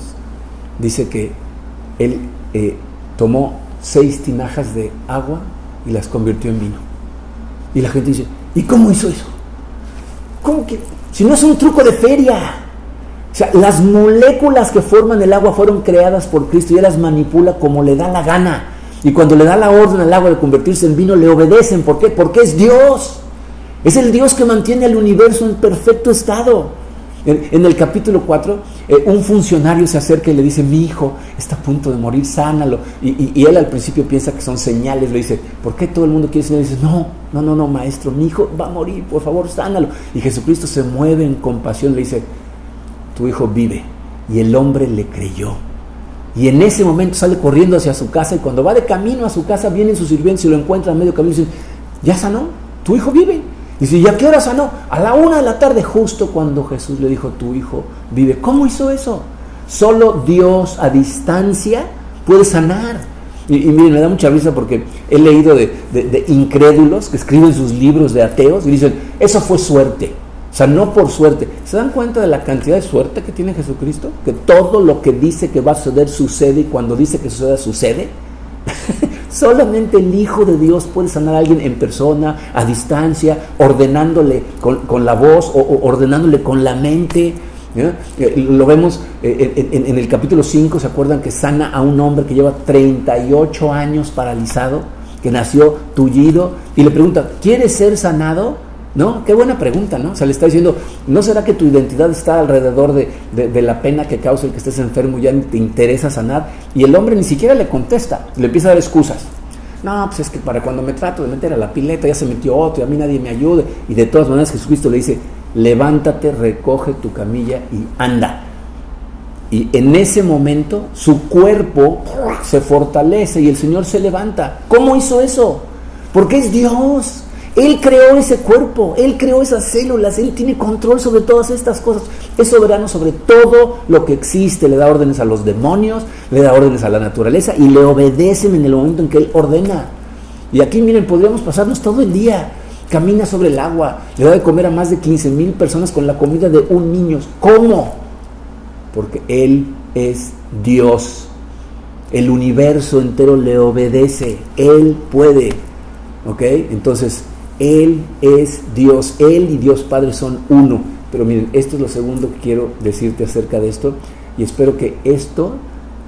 dice que él eh, tomó seis tinajas de agua y las convirtió en vino. Y la gente dice, ¿y cómo hizo eso? ¿Cómo que? Si no es un truco de feria. O sea, las moléculas que forman el agua fueron creadas por Cristo y Él las manipula como le da la gana. Y cuando le da la orden al agua de convertirse en vino, le obedecen. ¿Por qué? Porque es Dios. Es el Dios que mantiene el universo en perfecto estado. En, el capítulo 4, eh, un funcionario se acerca y le dice, mi hijo está a punto de morir, sánalo. Y, él al principio piensa que son señales, le dice, ¿por qué todo el mundo quiere sanar? Y dice, no, no, no, no, maestro, mi hijo va a morir, por favor, sánalo. Y Jesucristo se mueve en compasión, le dice, tu hijo vive. Y el hombre le creyó. Y en ese momento sale corriendo hacia su casa y cuando va de camino a su casa vienen sus sirvientes y lo encuentran a medio camino y dicen, ¿ya sanó? ¿Tu hijo vive? Y dice, ¿ya qué hora sanó? A la una de la tarde, justo cuando Jesús le dijo, tu hijo vive. ¿Cómo hizo eso? Solo Dios a distancia puede sanar. Y, miren, me da mucha risa porque he leído de, de incrédulos que escriben sus libros de ateos y dicen, eso fue suerte. No por suerte. ¿Se dan cuenta de la cantidad de suerte que tiene Jesucristo? Que todo lo que dice que va a suceder sucede y cuando dice que suceda sucede. <laughs> Solamente el Hijo de Dios puede sanar a alguien en persona, a distancia, ordenándole con, la voz o, ordenándole con la mente. Eh, lo vemos eh, en, en, el capítulo 5, ¿se acuerdan que sana a un hombre que lleva 38 años paralizado, que nació tullido, y le pregunta, ¿quieres ser sanado? ¿No? Qué buena pregunta, ¿no? O sea, le está diciendo, ¿no será que tu identidad está alrededor de, la pena que causa el que estés enfermo y ya te interesa sanar? Y el hombre ni siquiera le contesta, le empieza a dar excusas. No, pues es que para cuando me trato de meter a la pileta ya se metió otro y a mí nadie me ayude. Y de todas maneras Jesucristo le dice, levántate, recoge tu camilla y anda. Y en ese momento su cuerpo se fortalece y el Señor se levanta. ¿Cómo hizo eso? Porque es Dios. Él creó ese cuerpo, Él creó esas células, Él tiene control sobre todas estas cosas. Es soberano sobre todo lo que existe. Le da órdenes a los demonios, le da órdenes a la naturaleza y le obedecen en el momento en que Él ordena. Y aquí, miren, podríamos pasarnos todo el día. Camina sobre el agua, le da de comer a más de 15 mil personas con la comida de un niño. ¿Cómo? Porque Él es Dios. El universo entero le obedece. Él puede. ¿Ok? Entonces, él es Dios, Él y Dios Padre son uno. Pero miren, esto es lo segundo que quiero decirte acerca de esto y espero que esto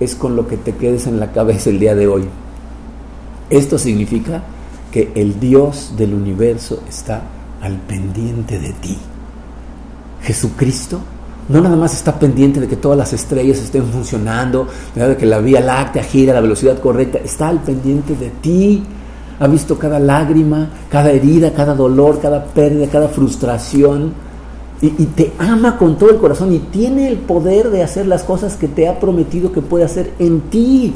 es con lo que te quedes en la cabeza el día de hoy. Esto significa que el Dios del universo está al pendiente de ti. Jesucristo no nada más está pendiente de que todas las estrellas estén funcionando, de que la Vía Láctea gira a la velocidad correcta, está al pendiente de ti ha visto cada lágrima, cada herida, cada dolor, cada pérdida, cada frustración. Y, te ama con todo el corazón y tiene el poder de hacer las cosas que te ha prometido que puede hacer en ti.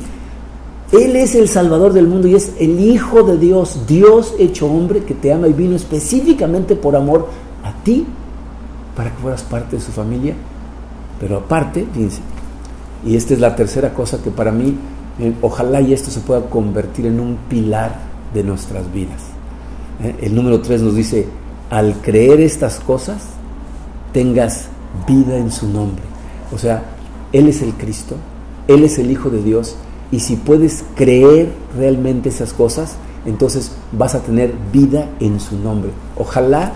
Él es el Salvador del mundo y es el Hijo de Dios, Dios hecho hombre que te ama y vino específicamente por amor a ti para que fueras parte de su familia. Pero aparte, fíjense, y esta es la tercera cosa que para mí, eh, ojalá y esto se pueda convertir en un pilar de nuestras vidas. Eh, el número tres nos dice, al creer estas cosas, tengas vida en su nombre. O sea, Él es el Cristo, Él es el Hijo de Dios, y si puedes creer realmente esas cosas, entonces vas a tener vida en su nombre. Ojalá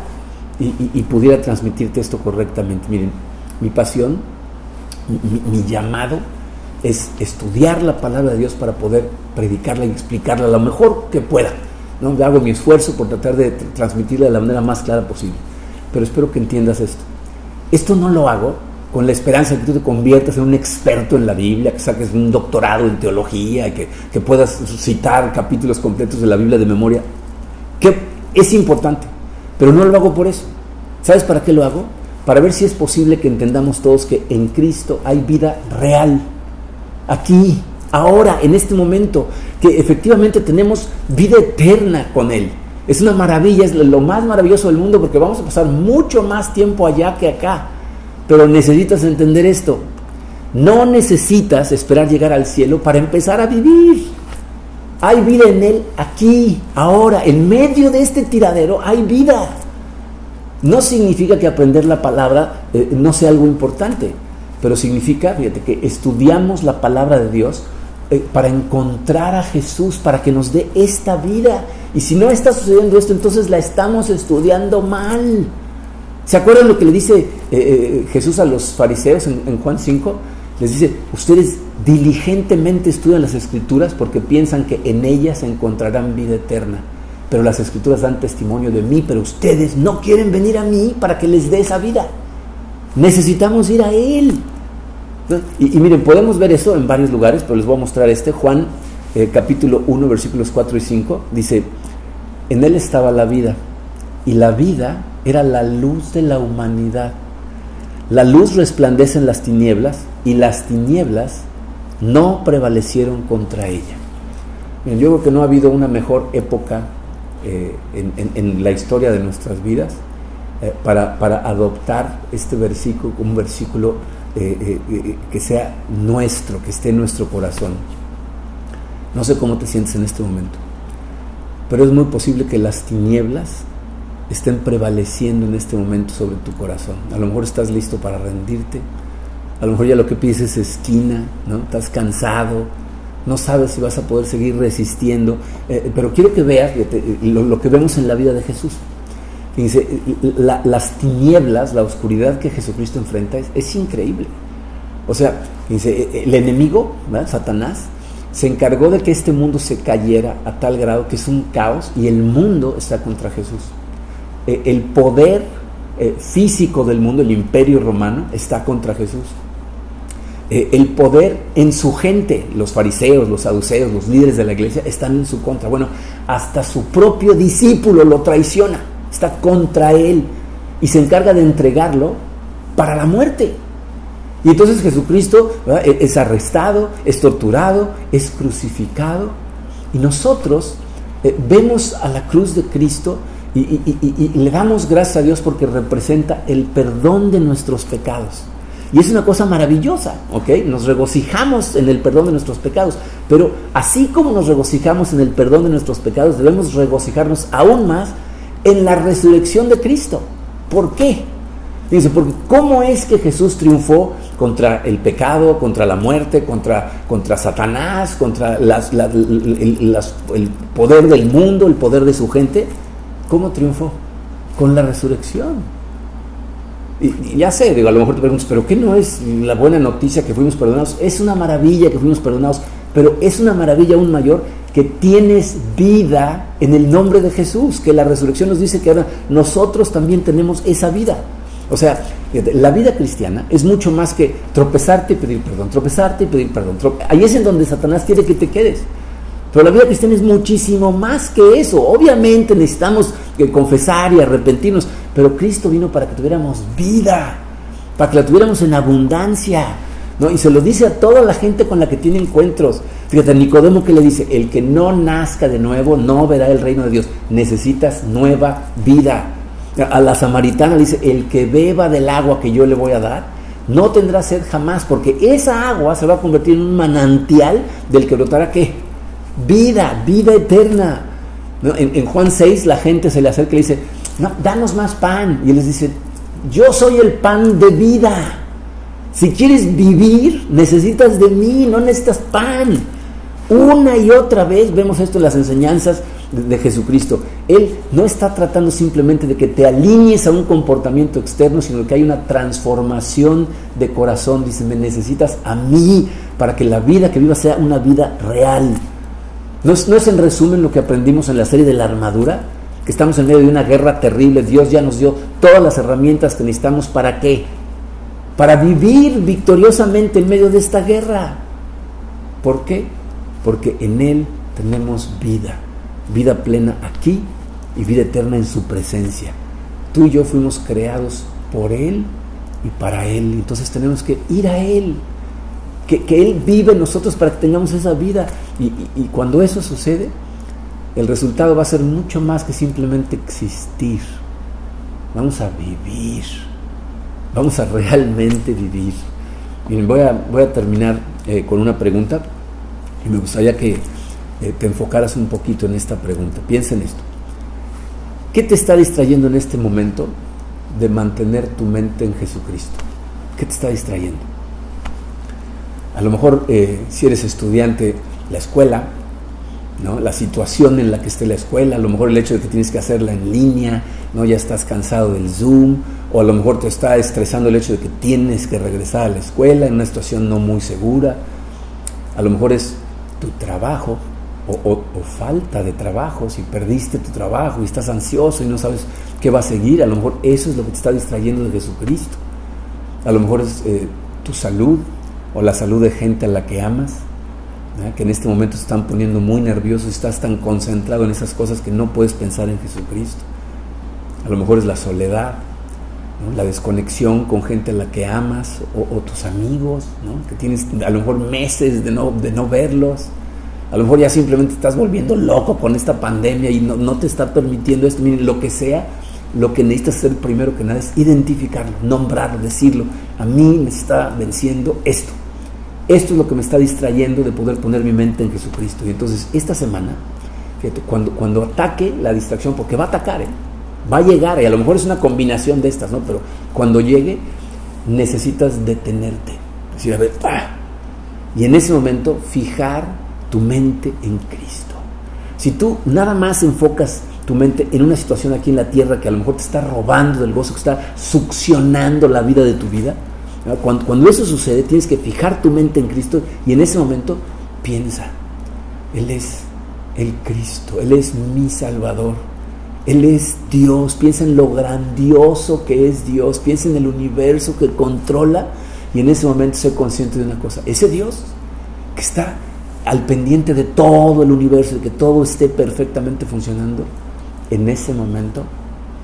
y, pudiera transmitirte esto correctamente. Miren, mi pasión, mi, llamado es estudiar la palabra de Dios para poder predicarla y explicarla lo mejor que pueda. ¿no? Hago mi esfuerzo por tratar de transmitirla de la manera más clara posible. Pero espero que entiendas esto. Esto no lo hago con la esperanza de que tú te conviertas en un experto en la Biblia, que saques un doctorado en teología, que, que puedas citar capítulos completos de la Biblia de memoria, que es importante, pero no lo hago por eso. ¿Sabes para qué lo hago? Para ver si es posible que entendamos todos que en Cristo hay vida real, aquí, ahora, en este momento, que efectivamente tenemos vida eterna con Él. Es una maravilla, es lo más maravilloso del mundo porque vamos a pasar mucho más tiempo allá que acá. Pero necesitas entender esto. No necesitas esperar llegar al cielo para empezar a vivir. Hay vida en Él aquí, ahora, en medio de este tiradero hay vida. No significa que aprender la palabra eh, no sea algo importante, pero significa, fíjate, que estudiamos la palabra de Dios eh, para encontrar a Jesús, para que nos dé esta vida. Y si no está sucediendo esto, entonces la estamos estudiando mal. ¿Se acuerdan lo que le dice eh, eh, Jesús a los fariseos en, Juan 5? Les dice, ustedes diligentemente estudian las escrituras porque piensan que en ellas encontrarán vida eterna. Pero las escrituras dan testimonio de mí, pero ustedes no quieren venir a mí para que les dé esa vida. Necesitamos ir a Él. Y, miren, podemos ver eso en varios lugares, pero les voy a mostrar este. Juan eh, capítulo 1, versículos 4 y 5, dice, en Él estaba la vida, y la vida era la luz de la humanidad. La luz resplandece en las tinieblas y las tinieblas no prevalecieron contra ella. yo creo que no ha habido una mejor época eh, en, la historia de nuestras vidas eh, para, adoptar este versículo, un versículo eh, que sea nuestro, que esté en nuestro corazón. No sé cómo te sientes en este momento, pero es muy posible que las tinieblas estén prevaleciendo en este momento sobre tu corazón. A lo mejor estás listo para rendirte, a lo mejor ya lo que pides es esquina, ¿no? Estás cansado, no sabes si vas a poder seguir resistiendo, eh, pero quiero que veas lo, que vemos en la vida de Jesús. Fíjense, las tinieblas, la oscuridad que Jesucristo enfrenta es, increíble. O sea, fíjense, el enemigo, Satanás, se encargó de que este mundo se cayera a tal grado que es un caos y el mundo está contra Jesús. Eh, el poder eh, físico del mundo, el imperio romano, está contra Jesús. Eh, el poder en su gente, los fariseos, los saduceos, los líderes de la iglesia, están en su contra. Bueno, hasta su propio discípulo lo traiciona, está contra él y se encarga de entregarlo para la muerte. Y entonces Jesucristo e, es arrestado, es torturado, es crucificado. Y nosotros vemos a la cruz de Cristo y, le damos gracias a Dios porque representa el perdón de nuestros pecados. Y es una cosa maravillosa, ¿ok? Nos regocijamos en el perdón de nuestros pecados. Pero así como nos regocijamos en el perdón de nuestros pecados, debemos regocijarnos aún más en la resurrección de Cristo. ¿Por qué? Dice, porque ¿cómo es que Jesús triunfó contra el pecado, contra la muerte, contra, contra Satanás, contra el poder del mundo, el poder de su gente? ¿Cómo triunfó? Con la resurrección. Y, ya sé, digo, a lo mejor te preguntas, pero ¿qué no es la buena noticia que fuimos perdonados? Es una maravilla que fuimos perdonados, pero es una maravilla aún mayor que tienes vida en el nombre de Jesús, que la resurrección nos dice que ahora nosotros también tenemos esa vida. O sea, la vida cristiana es mucho más que tropezarte y pedir perdón, tropezarte y pedir perdón. Ahí es en donde Satanás quiere que te quedes. Pero la vida cristiana es muchísimo más que eso. Obviamente necesitamos confesar y arrepentirnos, pero Cristo vino para que tuviéramos vida, para que la tuviéramos en abundancia. ¿No? Y se lo dice a toda la gente con la que tiene encuentros. Fíjate, Nicodemo que le dice, el que no nazca de nuevo no verá el reino de Dios. Necesitas nueva vida. A la samaritana le dice, el que beba del agua que yo le voy a dar, no tendrá sed jamás, porque esa agua se va a convertir en un manantial del que brotará qué? Vida, vida eterna. En, Juan 6 la gente se le acerca y le dice, no, danos más pan. Y él les dice, yo soy el pan de vida. Si quieres vivir, necesitas de mí, no necesitas pan. Una y otra vez vemos esto en las enseñanzas de, Jesucristo. Él no está tratando simplemente de que te alinees a un comportamiento externo, sino que hay una transformación de corazón. Dice, me necesitas a mí para que la vida que vivas sea una vida real. ¿No es, ¿No es en resumen lo que aprendimos en la serie de la armadura? Que estamos en medio de una guerra terrible. Dios ya nos dio todas las herramientas que necesitamos para qué? Para vivir victoriosamente en medio de esta guerra. ¿Por qué? Porque en Él tenemos vida, vida plena aquí y vida eterna en su presencia. Tú y yo fuimos creados por Él y para Él. Entonces tenemos que ir a Él, que, Él vive en nosotros para que tengamos esa vida. Y, y cuando eso sucede, el resultado va a ser mucho más que simplemente existir. Vamos a vivir vamos a realmente vivir. Miren, voy a, voy a terminar eh, con una pregunta y me gustaría que eh, te enfocaras un poquito en esta pregunta. Piensa en esto. ¿Qué te está distrayendo en este momento de mantener tu mente en Jesucristo? ¿Qué te está distrayendo? A lo mejor eh, si eres estudiante, la escuela, ¿no? la situación en la que esté la escuela, a lo mejor el hecho de que tienes que hacerla en línea, ¿no? ya estás cansado del Zoom, o a lo mejor te está estresando el hecho de que tienes que regresar a la escuela en una situación no muy segura, a lo mejor es tu trabajo o, falta de trabajo, si perdiste tu trabajo y estás ansioso y no sabes qué va a seguir, a lo mejor eso es lo que te está distrayendo de Jesucristo, a lo mejor es eh, tu salud o la salud de gente a la que amas, que en este momento se están poniendo muy nerviosos, estás tan concentrado en esas cosas que no puedes pensar en Jesucristo. A lo mejor es la soledad, la desconexión con gente a la que amas o, tus amigos, que tienes a lo mejor meses de no, de no verlos. A lo mejor ya simplemente estás volviendo loco con esta pandemia y no, no te está permitiendo esto. Miren, lo que sea, lo que necesitas hacer primero que nada es identificarlo, nombrarlo, decirlo. A mí me está venciendo esto. Esto es lo que me está distrayendo de poder poner mi mente en Jesucristo. Y entonces esta semana, fíjate, cuando, cuando ataque la distracción, porque va a atacar, ¿eh? Va a llegar, y a lo mejor es una combinación de estas, ¿no? Pero cuando llegue, necesitas detenerte. Decir, a ver, y en ese momento fijar tu mente en Cristo. Si tú nada más enfocas tu mente en una situación aquí en la tierra que a lo mejor te está robando del gozo, que está succionando la vida de tu vida, cuando, cuando eso sucede, tienes que fijar tu mente en Cristo y en ese momento piensa, Él es el Cristo, Él es mi Salvador. Él es Dios, piensa en lo grandioso que es Dios, piensa en el universo que controla. Y en ese momento sé consciente de una cosa, ese Dios que está al pendiente de todo el universo, de que todo esté perfectamente funcionando, en ese momento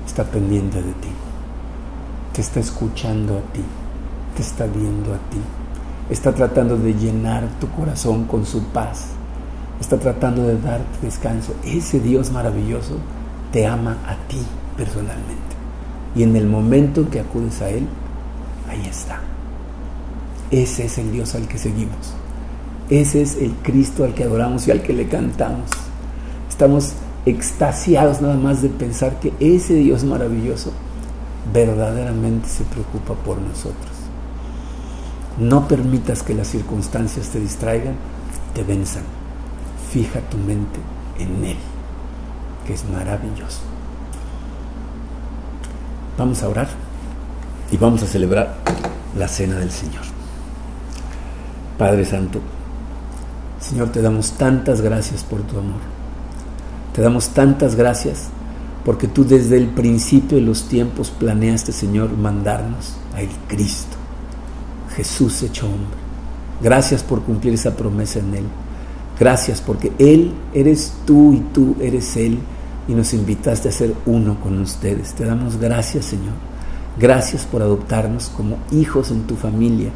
está pendiente de ti, te está escuchando a ti, te está viendo a ti, está tratando de llenar tu corazón con su paz, está tratando de darte descanso. Ese Dios maravilloso te ama a ti personalmente. Y en el momento en que acudes a Él, ahí está. Ese es el Dios al que seguimos. Ese es el Cristo al que adoramos y al que le cantamos. Estamos extasiados nada más de pensar que ese Dios maravilloso verdaderamente se preocupa por nosotros. No permitas que las circunstancias te distraigan, te venzan. Fija tu mente en Él que es maravilloso. Vamos a orar y vamos a celebrar la cena del Señor. Padre Santo, Señor, te damos tantas gracias por tu amor. Te damos tantas gracias porque tú desde el principio de los tiempos planeaste, Señor, mandarnos a el Cristo, Jesús hecho hombre. Gracias por cumplir esa promesa en Él. Gracias porque Él eres tú y tú eres Él y nos invitaste a ser uno con ustedes. Te damos gracias, Señor. Gracias por adoptarnos como hijos en tu familia.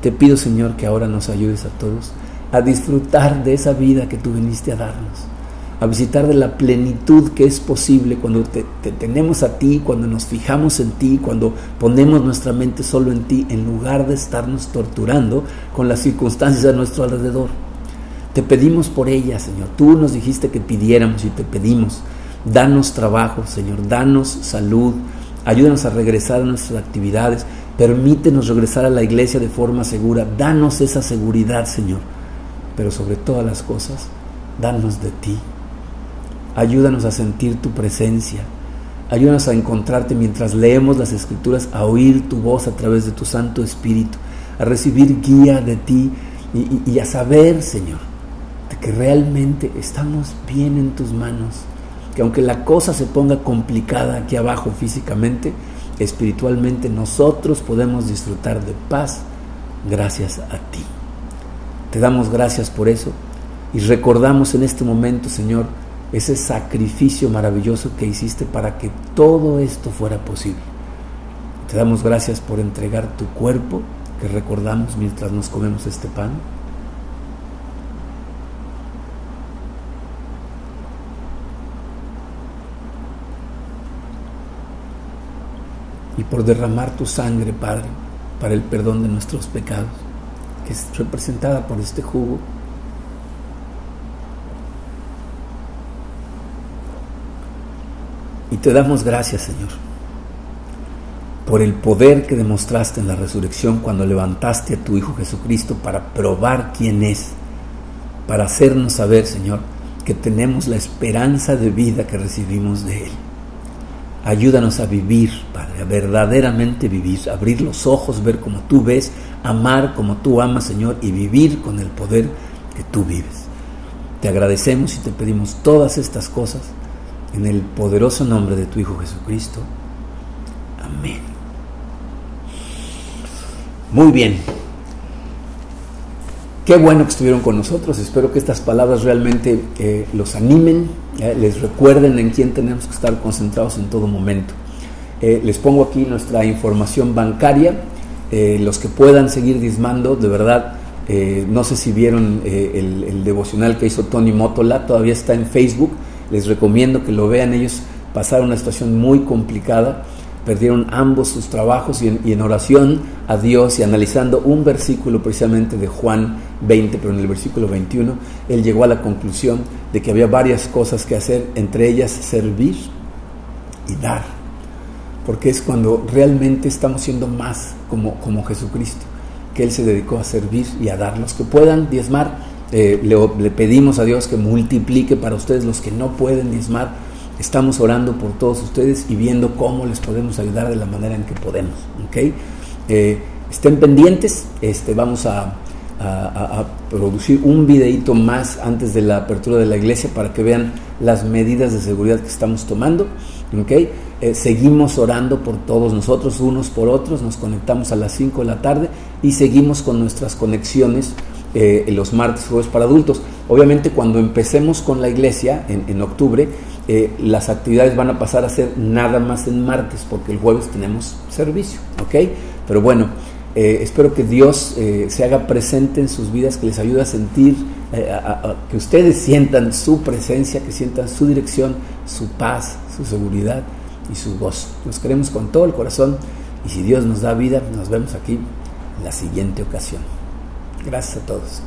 Te pido, Señor, que ahora nos ayudes a todos a disfrutar de esa vida que tú viniste a darnos, a visitar de la plenitud que es posible cuando te, tenemos a ti, cuando nos fijamos en ti, cuando ponemos nuestra mente solo en ti, en lugar de estarnos torturando con las circunstancias a nuestro alrededor. Te pedimos por ella, Señor. Tú nos dijiste que pidiéramos y te pedimos. Danos trabajo, Señor. Danos salud. Ayúdanos a regresar a nuestras actividades. Permítenos regresar a la iglesia de forma segura. Danos esa seguridad, Señor. Pero sobre todas las cosas, danos de ti. Ayúdanos a sentir tu presencia. Ayúdanos a encontrarte mientras leemos las escrituras, a oír tu voz a través de tu Santo Espíritu, a recibir guía de ti y, y a saber, Señor, que realmente estamos bien en tus manos, que aunque la cosa se ponga complicada aquí abajo físicamente, espiritualmente nosotros podemos disfrutar de paz gracias a ti. Te damos gracias por eso y recordamos en este momento, Señor, ese sacrificio maravilloso que hiciste para que todo esto fuera posible. Te damos gracias por entregar tu cuerpo, que recordamos mientras nos comemos este pan y por derramar tu sangre, Padre, para el perdón de nuestros pecados, que es representada por este jugo. Y te damos gracias, Señor, por el poder que demostraste en la resurrección cuando levantaste a tu Hijo Jesucristo para probar quién es, para hacernos saber, Señor, que tenemos la esperanza de vida que recibimos de Él. Ayúdanos a vivir, Padre, a verdaderamente vivir, abrir los ojos, ver como tú ves, amar como tú amas, Señor, y vivir con el poder que tú vives. Te agradecemos y te pedimos todas estas cosas en el poderoso nombre de tu Hijo Jesucristo. Amén. Muy bien. Qué bueno que estuvieron con nosotros. Espero que estas palabras realmente eh, los animen, eh, les recuerden en quién tenemos que estar concentrados en todo momento. Eh, les pongo aquí nuestra información bancaria. los que puedan seguir dismando, de verdad, no sé si vieron el, devocional que hizo Tony Motola, todavía está en Facebook. Les recomiendo que lo vean. Ellos pasaron una situación muy complicada perdieron ambos sus trabajos y en, oración a Dios y analizando un versículo precisamente de Juan 20, pero en el versículo 21, él llegó a la conclusión de que había varias cosas que hacer, entre ellas servir y dar, porque es cuando realmente estamos siendo más como, como Jesucristo, que Él se dedicó a servir y a dar. Los que puedan diezmar, eh, le, le pedimos a Dios que multiplique para ustedes los que no pueden diezmar Estamos orando por todos ustedes y viendo cómo les podemos ayudar de la manera en que podemos. ¿okay? Eh, estén pendientes, este, vamos a, producir un videito más antes de la apertura de la iglesia para que vean las medidas de seguridad que estamos tomando. ¿okay? Eh, seguimos orando por todos nosotros, unos por otros, nos conectamos a las 5 de la tarde y seguimos con nuestras conexiones eh, los martes, jueves para adultos. Obviamente cuando empecemos con la iglesia en, octubre, eh, las actividades van a pasar a ser nada más en martes, porque el jueves tenemos servicio, ¿ok? Pero bueno, eh, espero que Dios se haga presente en sus vidas, que les ayude a sentir, que ustedes sientan su presencia, que sientan su dirección, su paz, su seguridad y su gozo. Los queremos con todo el corazón y si Dios nos da vida, nos vemos aquí en la siguiente ocasión. Gracias a todos.